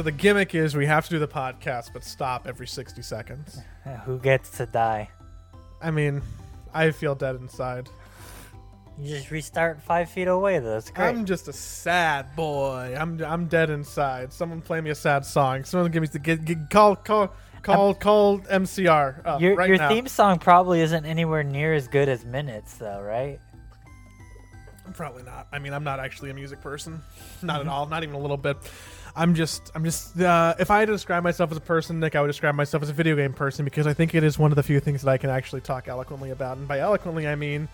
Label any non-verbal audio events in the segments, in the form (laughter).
so the gimmick is we have to do the podcast, but stop every 60 seconds. Who gets to die? I mean, I feel dead inside. You just restart five feet away. Though. That's great. I'm just a sad boy. I'm I'm dead inside. Someone play me a sad song. Someone give me the get, get, call call call call MCR up your right your now. theme song probably isn't anywhere near as good as Minutes, though, right? Probably not. I mean, I'm not actually a music person. Not Mm-hmm. at all. Not even a little bit. I'm just, I'm just. Uh, if I had to describe myself as a person, Nick, I would describe myself as a video game person because I think it is one of the few things that I can actually talk eloquently about. And by eloquently, I mean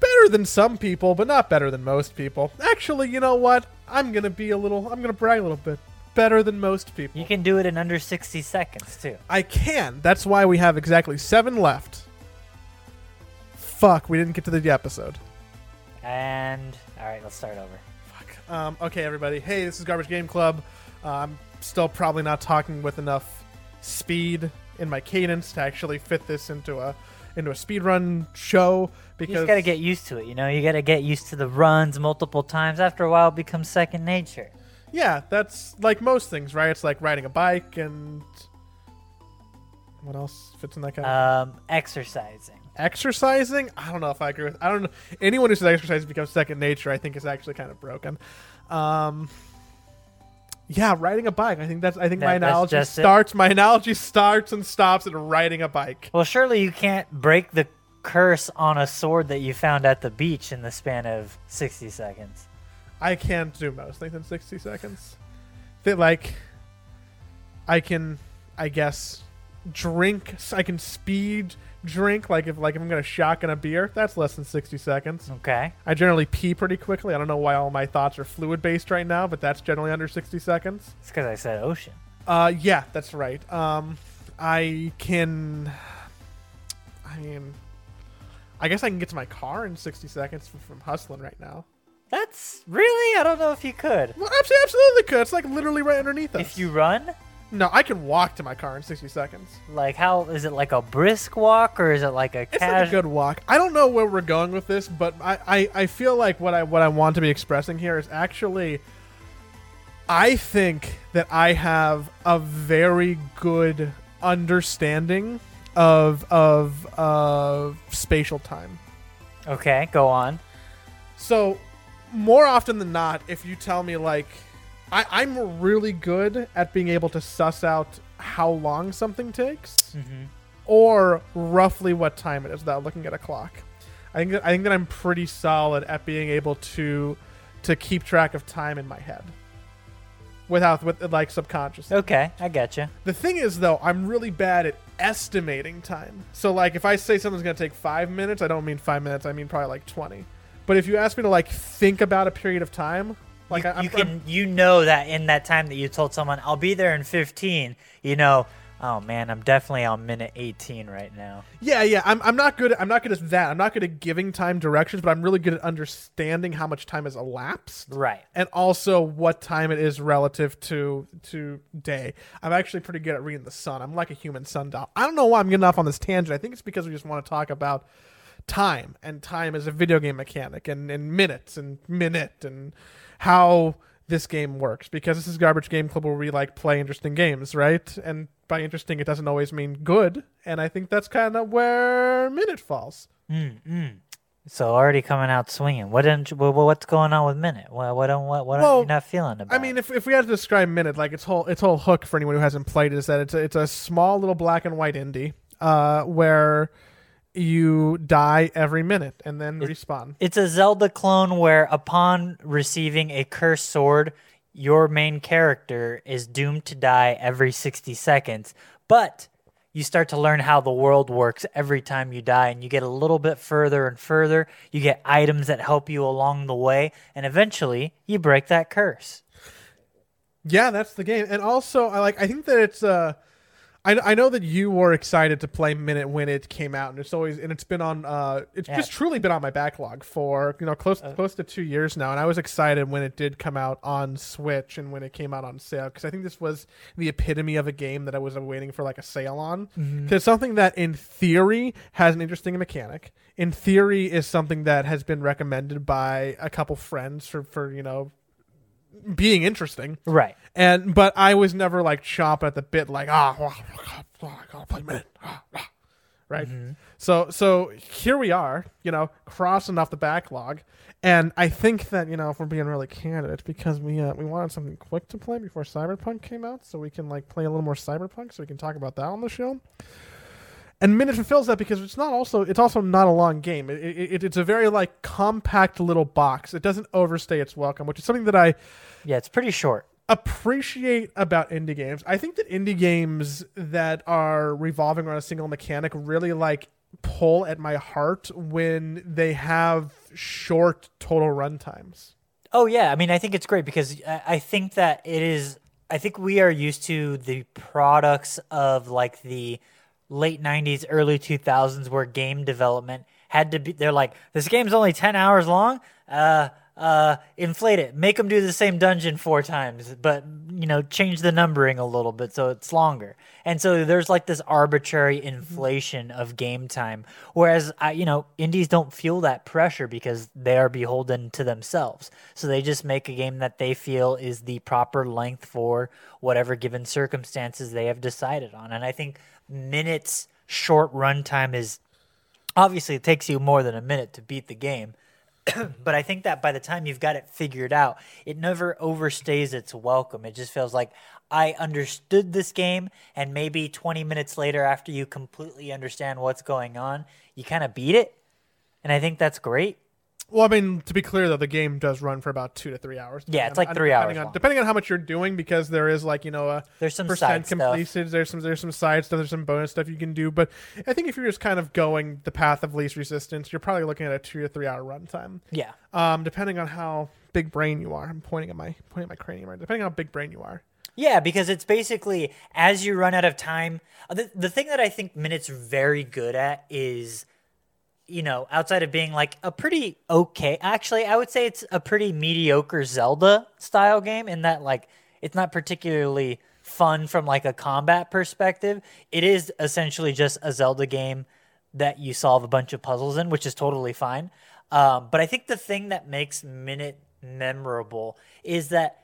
better than some people, but not better than most people. Actually, you know what? I'm gonna be a little. I'm gonna brag a little bit. Better than most people. You can do it in under 60 seconds too. I can. That's why we have exactly seven left. Fuck, we didn't get to the episode. And all right, let's start over. Um, okay, everybody. Hey, this is Garbage Game Club. Uh, I'm still probably not talking with enough speed in my cadence to actually fit this into a into a speed run show You because just gotta get used to it. You know, you gotta get used to the runs multiple times. After a while, it becomes second nature. yeah, that's like most things, right? It's like riding a bike and what else fits in that kind Um, exercising. Exercising. I don't know if I agree with. I don't know. Anyone who says exercise becomes second nature, I think is actually kind of broken. Um, yeah, riding a bike. I think that's. I think my That- that's analogy just it? starts. My analogy starts and stops at riding a bike. Well, surely you can't break the curse on a sword that you found at the beach in the span of 60 seconds. I can't do most things in sixty seconds. That like, I can, I guess, drink. I can speed drink. Like if like if I'm gonna shotgun a beer, that's less than sixty seconds. Okay. I generally pee pretty quickly. I don't know why all my thoughts are fluid based right now, but that's generally under 60 seconds. It's because I said ocean. Uh, yeah, that's right. Um, I can. I mean, I guess I can get to my car in 60 seconds from, from hustling right now. That's really? I don't know if you could. Well, abs- absolutely could. It's like literally right underneath us. If you run, no, I can walk to my car in 60 seconds. like how is it like a brisk walk or is it like a It's like a good walk. I don't know where we're going with this, but I, I, I feel like what I what I want to be expressing here is actually I think that I have a very good understanding of of of spatial time. Okay, go on. So more often than not, if you tell me like I, I'm really good at being able to suss out how long something takes Mm-hmm. or roughly what time it is without looking at a clock. I think that, I think that I'm pretty solid at being able to to keep track of time in my head without with like subconsciously. Okay, I get you. The thing is though, I'm really bad at estimating time. So like if I say something's to take 5 minutes, I don't mean 5 minutes, I mean probably like 20. But if you ask me to like think about a period of time, like you, I, I'm, you can you know that in that time that you told someone I'll be there in 15, you know, oh man, I'm definitely on minute 18 right now. Yeah, yeah. I'm, I'm not good. At, I'm not good at that. I'm not good at giving time directions, but I'm really good at understanding how much time has elapsed, Right. and also what time it is relative to to day. I'm actually pretty good at reading the sun. I'm like a human sundial. I don't know why I'm getting off on this tangent. I think it's because we just want to talk about time and time as a video game mechanic and, and minutes and minute and how this game works because this is garbage game club where we like play interesting games right and by interesting it doesn't always mean good and i think that's kind of where minute falls Mm, mm. So already coming out swinging. What didn't you, well, what's going on with minute? What what don't what what are you not feeling about? I mean, if, if we had to describe Minute, like its whole its whole hook for anyone who hasn't played it is that it's a, it's a small little black and white indie, uh, where you die every minute and then It- respawn. It's a Zelda clone where, upon receiving a cursed sword, your main character is doomed to die every 60 seconds. But you start to learn how the world works every time you die, and you get a little bit further and further. You get items that help you along the way, and eventually you break that curse. Yeah, that's the game. And also, I like. I think that it's. Uh, I I know that you were excited to play Minute when it came out, and it's always and it's been on. Uh, it's Yeah. just truly been on my backlog for you know close close to two years now, and I was excited when it did come out on Switch and when it came out on sale because I think this was the epitome of a game that I was waiting for like a sale on because something that in theory has an interesting mechanic. In theory, is something that has been recommended by a couple friends for for you know being interesting. Right. And but I was never like chomping at the bit, like ah, oh, I gotta play minute, ah, ah," right? So so here we are, you know, crossing off the backlog, and I think that you know if we're being really candid, it's because we uh, we wanted something quick to play before Cyberpunk came out, so we can like play a little more Cyberpunk, so we can talk about that on the show. And Minute fulfills that because it's not also it's also not a long game. It, it, it's a very like compact little box. It doesn't overstay its welcome, which is something that I Yeah, it's pretty short. appreciate about indie games. I think that indie games that are revolving around a single mechanic really like pull at my heart when they have short total run times. Oh yeah, I mean, I think it's great because I I think that it is. I think we are used to the products of like the late '90s, early 2000s, where game development had to be. They're like, this game's only 10 hours long. Uh, uh, inflate it, make them do the same dungeon four times, but you know, change the numbering a little bit so it's longer. And so there's like this arbitrary inflation of game time. Whereas, I, you know, indies don't feel that pressure because they are beholden to themselves. So they just make a game that they feel is the proper length for whatever given circumstances they have decided on. And I think minutes short runtime is obviously it takes you more than a minute to beat the game (clears throat) but I think that by the time you've got it figured out, it never overstays its welcome. It just feels like I understood this game, and maybe 20 minutes later, after you completely understand what's going on, you kind of beat it. And I think that's great. Well, I mean, to be clear though, the game does run for about two to three hours. Yeah, it's like three depending hours On, depending on how much you're doing, because there is like you know a There's some percent side stuff. completed. There's some there's some side stuff. There's some bonus stuff you can do. But I think if you're just kind of going the path of least resistance, you're probably looking at a two to three hour runtime. Yeah. Um, depending on how big brain you are. I'm pointing at my pointing at my cranium right. Depending on how big brain you are. Yeah, because it's basically as you run out of time. The, the thing that I think Minute's very good at is, you know, outside of being like a pretty okay, actually, I would say it's a pretty mediocre Zelda style game in that, like, it's not particularly fun from like a combat perspective. It is essentially just a Zelda game that you solve a bunch of puzzles in, which is totally fine. Um, but I think the thing that makes Minute memorable is that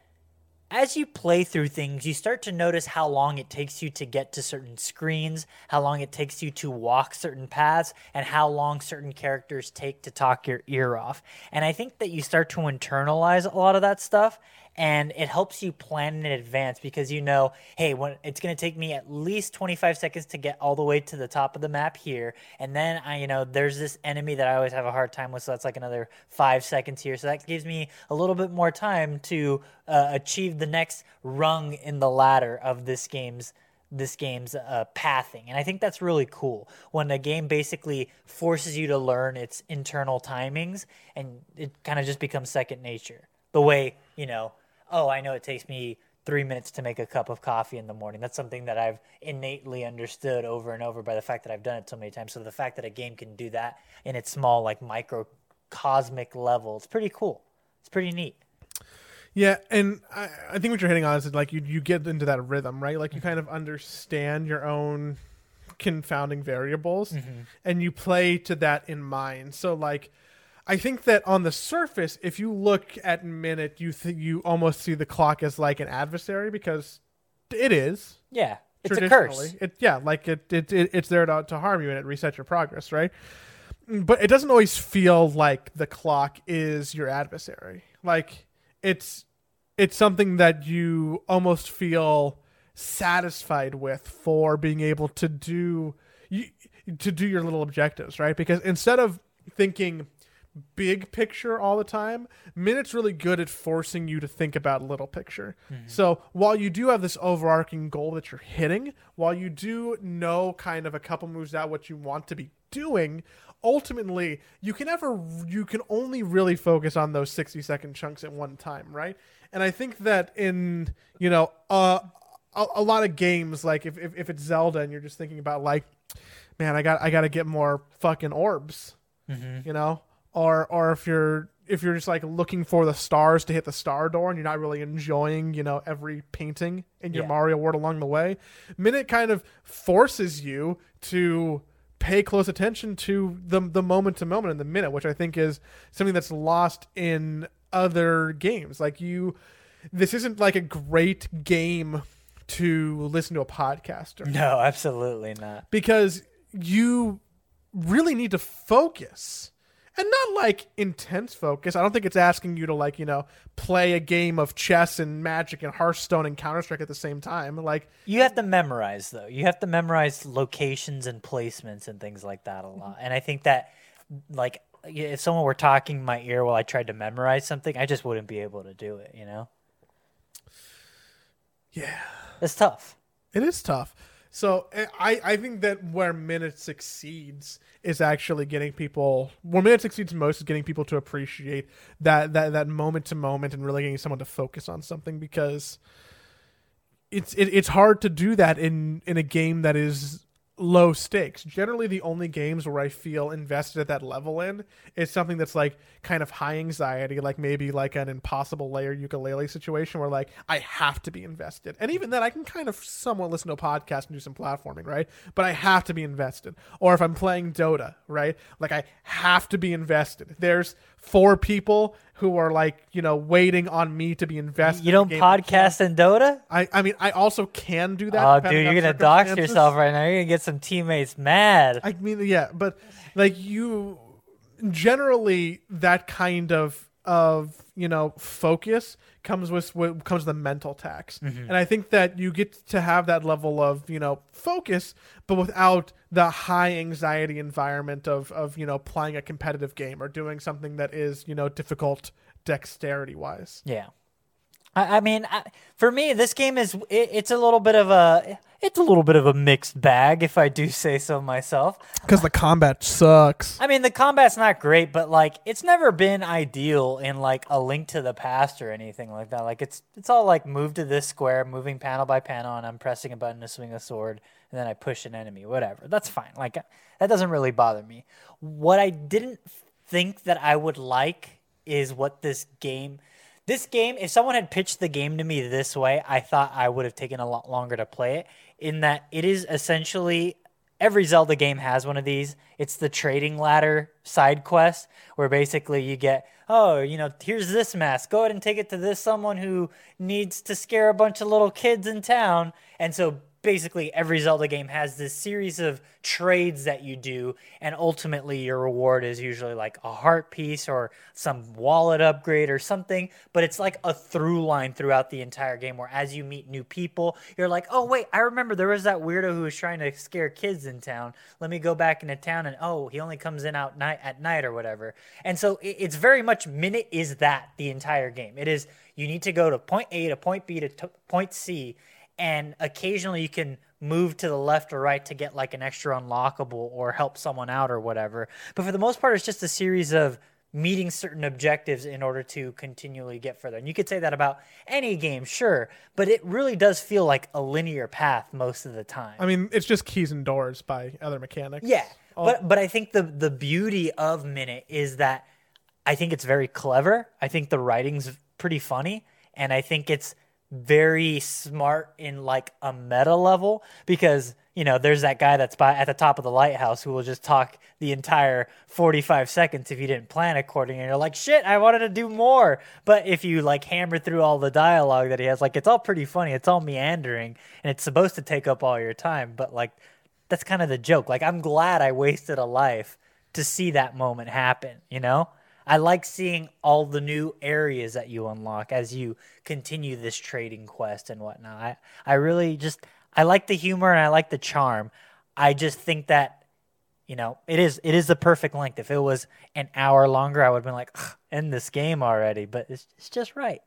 as you play through things, you start to notice how long it takes you to get to certain screens, how long it takes you to walk certain paths, and how long certain characters take to talk your ear off. And I think that you start to internalize a lot of that stuff, and it helps you plan in advance because you know, hey, when it's going to take me at least 25 seconds to get all the way to the top of the map here, and then I, you know, there's this enemy that I always have a hard time with, so that's like another five seconds here. So that gives me a little bit more time to uh, achieve the next rung in the ladder of this game's this game's uh, pathing. And i think that's really cool. When a game basically forces you to learn its internal timings and it kind of just becomes second nature. The way you know oh i know it takes me three minutes to make a cup of coffee in the morning that's something that i've innately understood over and over by the fact that i've done it so many times so the fact that a game can do that in its small like microcosmic level it's pretty cool it's pretty neat Yeah, and I, I think what you're hitting on is like you you get into that rhythm, right? Like you mm-hmm. kind of understand your own confounding variables, mm-hmm. and you play to that in mind. So like. I think that on the surface, if you look at minute, you th- you almost see the clock as like an adversary because it is yeah it's a curse It yeah, like it, it, it it's there to, to harm you and it resets your progress, right? But it doesn't always feel like the clock is your adversary. Like it's it's something that you almost feel satisfied with for being able to do you to do your little objectives, right? Because instead of thinking big picture all the time, Minute's really good at forcing you to think about little picture. So while you do have this overarching goal that you're hitting, while you do know kind of a couple moves out what you want to be doing, ultimately you can ever you can only really focus on those 60 second chunks at one time, right? And I think that in, you know, uh a, a lot of games like if, if if it's Zelda and you're just thinking about like man, I got I got to get more fucking orbs you know or or if you're if you're just like looking for the stars to hit the star door and you're not really enjoying you know every painting in your Yeah. mario world along the way minute kind of forces you to pay close attention to the the moment to moment in the minute which i think is something that's lost in other games like you this isn't like a great game to listen to a podcast or No, absolutely not. because you really need to focus and not like intense focus. I don't think it's asking you to like, you know, play a game of chess and magic and Hearthstone and Counter-Strike at the same time. Like You have to memorize though. You have to memorize locations and placements and things like that a mm-hmm. lot. And I think that like if someone were talking in my ear while I tried to memorize something, I just wouldn't be able to do it, you know? yeah, It's tough. it is tough. So eh, I, I think that where Minute succeeds is actually getting people where Minute succeeds most is getting people to appreciate that that, that moment to moment and really getting someone to focus on something because it's it, it's hard to do that in in a game that is low stakes. Generally, the only games where I feel invested at that level in is something that's like kind of high anxiety, like maybe like an Impossible Lair Yooka-Laylee situation where like I have to be invested. And even then, I can kind of somewhat listen to a podcast and do some platforming, right? But I have to be invested. Or if I'm playing Dota, right? Like I have to be invested. There's four people who are like you know waiting on me to be invested. You don't game. podcast in Dota? I, I mean, I also can do that. Oh, dude, you're gonna dox yourself right now. You're gonna get some teammates mad. I mean, yeah, but like you, generally, that kind of of you know focus comes with what comes with the mental tax, mm-hmm. and I think that you get to have that level of you know focus, but without the high anxiety environment of of you know playing a competitive game or doing something that is you know difficult dexterity wise. Yeah. I, I mean, I, for me, this game is it, it's a little bit of a it's a little bit of a mixed bag, if I do (laughs) say so myself. Because the combat sucks. I mean, the combat's not great, but like it's never been ideal in like a link to the past or anything like that. Like it's it's all like move to this square, moving panel by panel, and I'm pressing a button to swing a sword, and then I push an enemy, whatever. That's fine. Like that doesn't really bother me. What I didn't think that I would like is what this game this game, if someone had pitched the game to me this way, I thought I would have taken a lot longer to play it. In that it is essentially every Zelda game has one of these. It's the trading ladder side quest where basically you get, oh, you know, here's this mask. Go ahead and take it to this someone who needs to scare a bunch of little kids in town. And so basically every Zelda game has this series of trades that you do, and ultimately your reward is usually like a heart piece or some wallet upgrade or something. But it's like a through line throughout the entire game where as you meet new people, you're like, oh, wait, I remember there was that weirdo who was trying to scare kids in town. Let me go back into town, and oh, he only comes in out night at night or whatever. And so it's very much Minute is that the entire game. It is you need to go to point A to point B to t- point C and occasionally you can move to the left or right to get like an extra unlockable or help someone out or whatever. But for the most part, it's just a series of meeting certain objectives in order to continually get further. And you could say that about any game, sure, but it really does feel like a linear path most of the time. I mean, it's just keys and doors by other mechanics. Yeah, but but I think the the beauty of Minute is that I think it's very clever. I think the writing's pretty funny, and I think it's very smart in like a meta level because you know there's that guy that's by at the top of the lighthouse who will just talk the entire 45 seconds if you didn't plan accordingly and you're like shit i wanted to do more but if you like hammer through all the dialogue that he has like it's all pretty funny it's all meandering and it's supposed to take up all your time but like that's kind of the joke. Like I'm glad I wasted a life to see that moment happen, you know? I like seeing all the new areas that you unlock as you continue this trading quest and whatnot. I, I really just I like the humor and I like the charm. I just think that you know it is it is the perfect length. If it was an hour longer, I would have been like, "Ugh, end this game already. But it's it's just right.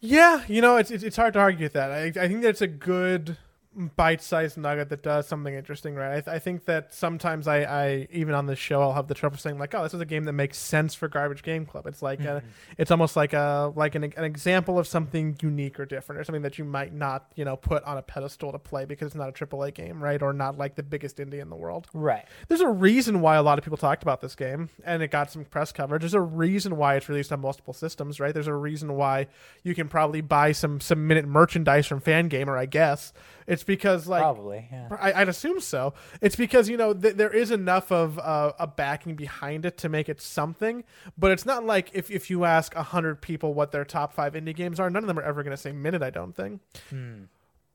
Yeah, you know, it's it's, it's hard to argue with that. I, I think that's a good bite-sized nugget that does something interesting, right? I, th- I think that sometimes I, I even on this show I'll have the trouble saying like, oh, this is a game that makes sense for Garbage Game Club. It's like a, mm-hmm. it's almost like a like an, an example of something unique or different, or something that you might not you know put on a pedestal to play because it's not a AAA game, right? Or not like the biggest indie in the world. Right. There's a reason why a lot of people talked about this game and it got some press coverage. There's a reason why it's released on multiple systems, right? There's a reason why you can probably buy some some minute merchandise from Fangamer, I guess, It's because like Probably. Yeah. I, I'd assume so. It's because you know th- there is enough of uh, a backing behind it to make it something, but it's not like if if you ask hundred people what their top five indie games are, none of them are ever going to say Minute. I don't think.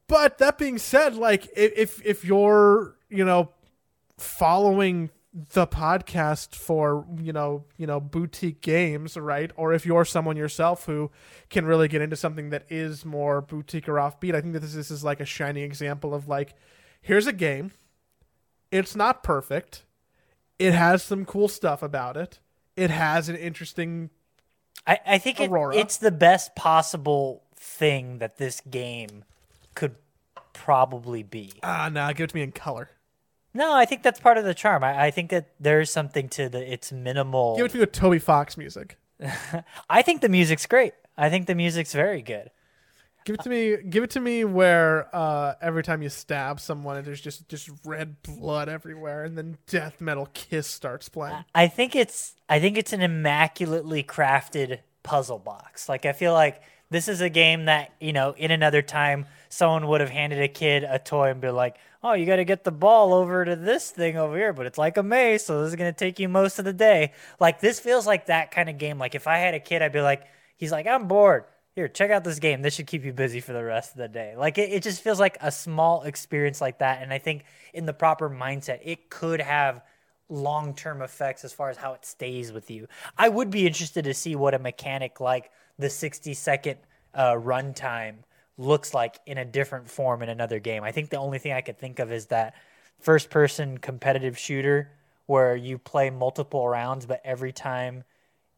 But that being said, like if if you're you know following the podcast for you know you know boutique games right? Or if you're someone yourself who can really get into something that is more boutique or offbeat i think that this, this is like a shining example of like here's a game. It's not perfect. It has some cool stuff about it. It has an interesting I, I think it, it's the best possible thing that this game could probably be. ah nah give it to me in color No, I think that's part of the charm. I, I think that there's something to the its minimal. give it to me with toby fox music (laughs) I think the music's great. I think the music's very good. Give it to me. Give it to me where uh, every time you stab someone, there's just just red blood everywhere, and then death metal kiss starts playing. I think it's I think it's an immaculately crafted puzzle box. Like I feel like this is a game that, you know, in another time someone would have handed a kid a toy and be like, "Oh, you got to get the ball over to this thing over here, but it's like a maze, so this is going to take you most of the day." Like this feels like that kind of game. Like if I had a kid, I'd be like, he's like, "I'm bored. Here, check out this game. This should keep you busy for the rest of the day." Like it, it just feels like a small experience like that, and I think in the proper mindset, it could have long term effects as far as how it stays with you. I would be interested to see what a mechanic like the 60 second uh, runtime looks like in a different form in another game. I think the only thing I could think of is that first person competitive shooter where you play multiple rounds, but every time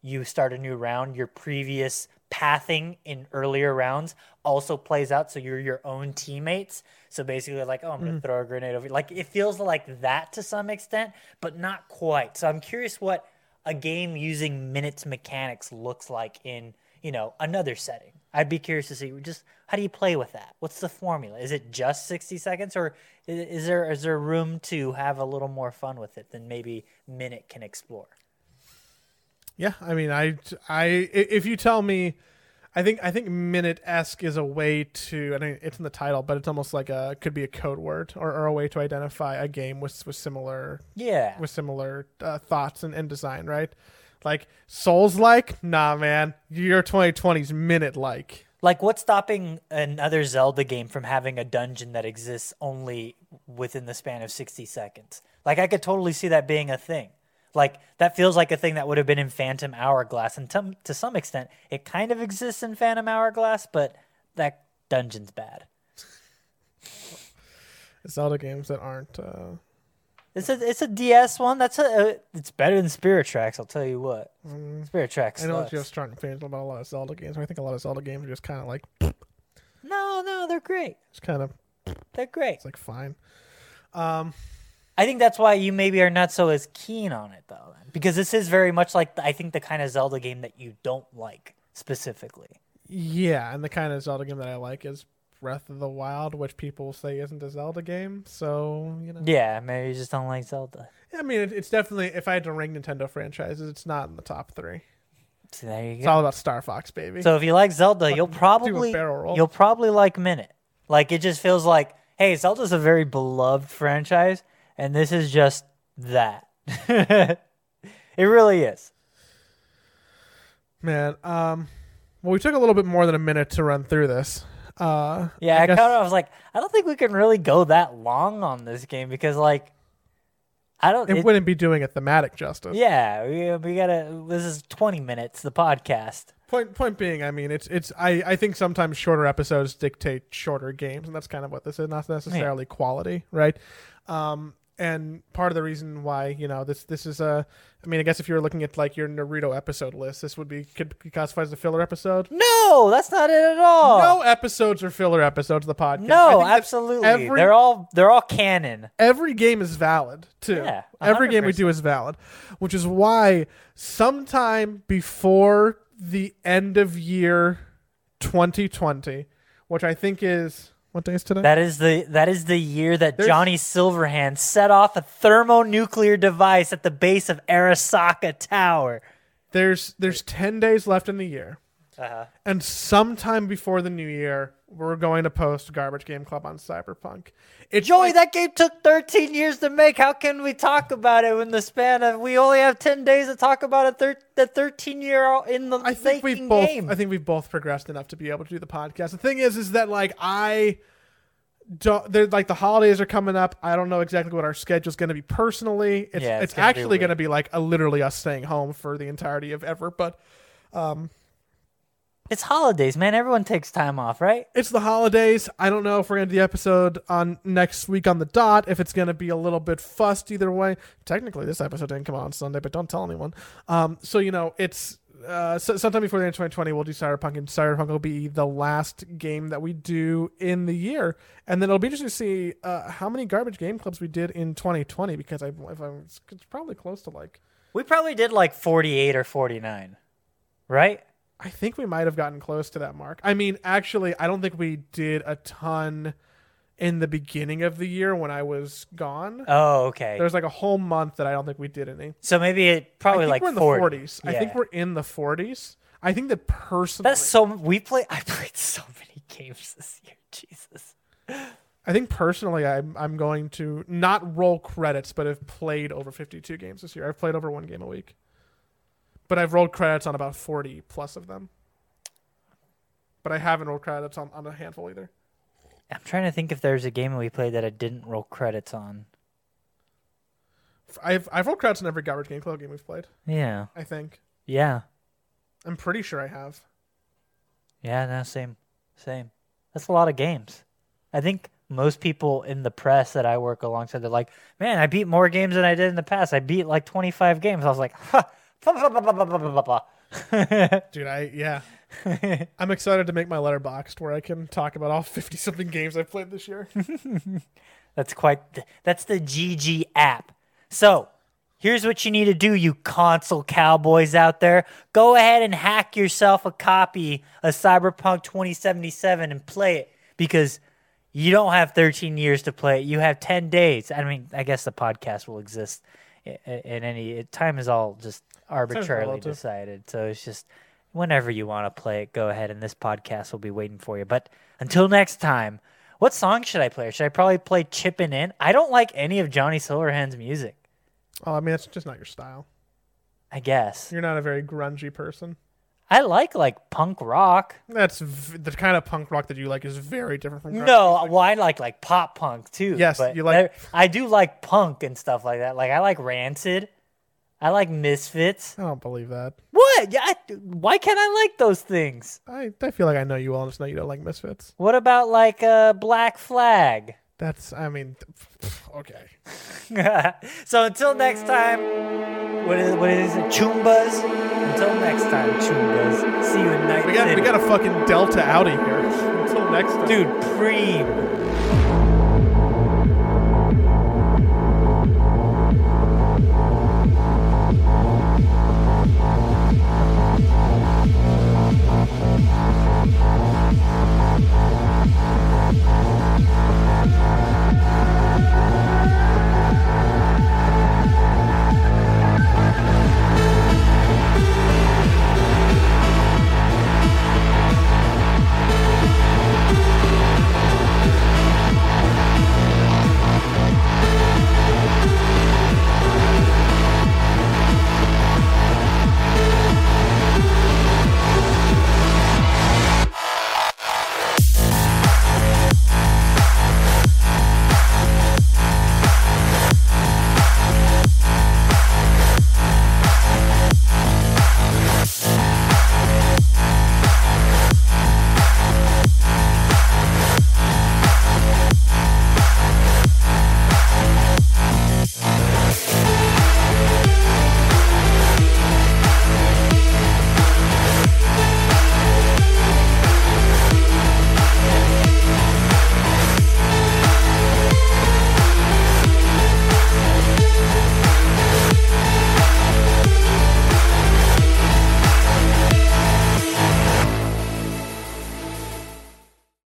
you start a new round, your previous pathing in earlier rounds also plays out. So you're your own teammates. So basically, like, oh, I'm going to throw a grenade over. Like, it feels like that to some extent, but not quite. So I'm curious what a game using minutes mechanics looks like in, you know, another setting. I'd be curious to see just how do you play with that? What's the formula? Is it just 60 seconds or is there is there room to have a little more fun with it than maybe Minute can explore? Yeah, I mean, I, I, if you tell me, I think, I think minute esque is a way to, I mean, it's in the title, but it's almost like a could be a code word or, or a way to identify a game with with similar Yeah. with similar uh, thoughts and, and design, right? Like Souls like, nah, man, your 2020's minute like. Like, what's stopping another Zelda game from having a dungeon that exists only within the span of 60 seconds? Like, I could totally see that being a thing. Like, that feels like a thing that would have been in Phantom Hourglass. And to, to some extent, it kind of exists in Phantom Hourglass, but that dungeon's bad. (laughs) Zelda games that aren't. Uh, It's a it's a DS one. That's a uh, it's better than Spirit Tracks. I'll tell you what. Spirit Tracks. I know it's just strong opinions about a lot of Zelda games. I think a lot of Zelda games are just kind of like, No, no, they're great. just kind of, They're great. it's like fine. Um, I think that's why you maybe are not so as keen on it though, then. because this is very much like I think the kind of Zelda game that you don't like specifically. yeah, and the kind of Zelda game that I like is Breath of the Wild, which people say isn't a Zelda game. So you know, Yeah, maybe you just don't like Zelda. I mean, it, it's definitely if I had to rank Nintendo franchises, it's not in the top three. So there you go. It's all about Star Fox, baby. So if you like Zelda, you'll probably you'll probably like Minute. Like it just feels like, hey, Zelda's a very beloved franchise, and this is just that. (laughs) it really is. Man, um, well, we took a little bit more than a minute to run through this. Uh, Yeah, I, guess- kind of was like, I don't think we can really go that long on this game because, like, I don't. it, it- wouldn't be doing it thematic justice. yeah, we, we gotta. This is twenty minutes. The podcast. Point point being, I mean, it's it's I I think sometimes shorter episodes dictate shorter games, and that's kind of what this is. Not necessarily quality, right? Um, and part of the reason why you know this this is a, I mean, I guess if you were looking at like your Naruto episode list, this would be could be classified as a filler episode. No, that's not it at all. No episodes are filler episodes of the podcast. No, absolutely. every- they're all they're all canon. every game is valid too. Yeah, every game we do is valid, which is why sometime before the end of year 2020, which I think is what day is today? That is the that is the year that There's- Johnny Silverhand set off a thermonuclear device at the base of Arasaka Tower. there's there's 10 days left in the year, Uh-huh. and sometime before the new year, we're going to post Garbage Game Club on Cyberpunk. It's Joey, like- that game took 13 years to make. How can we talk about it in the span of we only have 10 days to talk about a thir- the 13 year old in the I think we've both. game? I think we've both progressed enough to be able to do the podcast. The thing is, is that like I don't. they're- Like the holidays are coming up. I don't know exactly what our schedule's going to be personally. It's Yeah, it's, it's gonna actually going to be like a, literally us staying home for the entirety of ever. But um, it's holidays, man. Everyone takes time off, right? it's the holidays. I don't know if we're going to do the episode on next week on the dot. If it's going to be a little bit fussed either way. Technically, this episode didn't come out on Sunday, but don't tell anyone. Um, so you know, it's uh, so, sometime before the end of 2020, we'll do Cyberpunk, and Cyberpunk will be the last game that we do in the year, and then it'll be interesting to see uh, how many garbage game clubs we did in 2020 because I, if I'm, it's probably close to like. We probably did like 48 or 49, right? I think we might have gotten close to that mark. I mean, actually, I don't think we did a ton in the beginning of the year when I was gone. Oh, okay. There's like a whole month that I don't think we did any. so maybe it probably I think like we're in 40. the 40s. I think we're in the 40s. I think that personally, That's so. We play. I played so many games this year. (laughs) Jesus. I think personally, I'm I'm going to not roll credits, but have played over 52 games this year. I've played over one game a week, but I've rolled credits on about 40 plus of them. But I haven't rolled credits on, on a handful either. I'm trying to think if there's a game we played that I didn't roll credits on. I've I've rolled credits on every garbage game club game we've played. Yeah. I think Yeah. I'm pretty sure I have. Yeah. No. Same. Same. That's a lot of games. I think most people in the press that I work alongside, they're like, "Man, I beat more games than I did in the past. I beat like 25 games." I was like, "Ha." Blah, blah, blah, blah, blah, blah, blah, blah." Dude, I yeah. I'm excited to make my Letterboxd where I can talk about all 50 something games I've played this year. (laughs) That's quite. The, that's the GG app. So, here's what you need to do, you console cowboys out there. Go ahead and hack yourself a copy of Cyberpunk 2077 and play it because you don't have 13 years to play it. You have 10 days. I mean, I guess the podcast will exist i- i- in any time is all just arbitrarily decided. So it's just whenever you want to play it, go ahead and this podcast will be waiting for you. But until next time, what song should I play? Should I probably play Chippin' In? I don't like any of Johnny Silverhand's music. oh, I mean, that's just not your style. I guess You're not a very grungy person. I like like punk rock. That's v- the kind of punk rock that you like is very different from. No, well, I like like pop punk too. Yes, you like- I, I do like punk and stuff like that. Like I like Rancid. I like Misfits. I don't believe that. What? Yeah. I, why can't I like those things? I, I feel like I know you well, just know you don't like Misfits. What about like uh, Black Flag? That's, I mean, okay. (laughs) so until next time, what is what is it? Choombas. Until next time, Choombas. See you in night. We got, we got a fucking Delta Audi here. (laughs) Until next time. dude, Preem.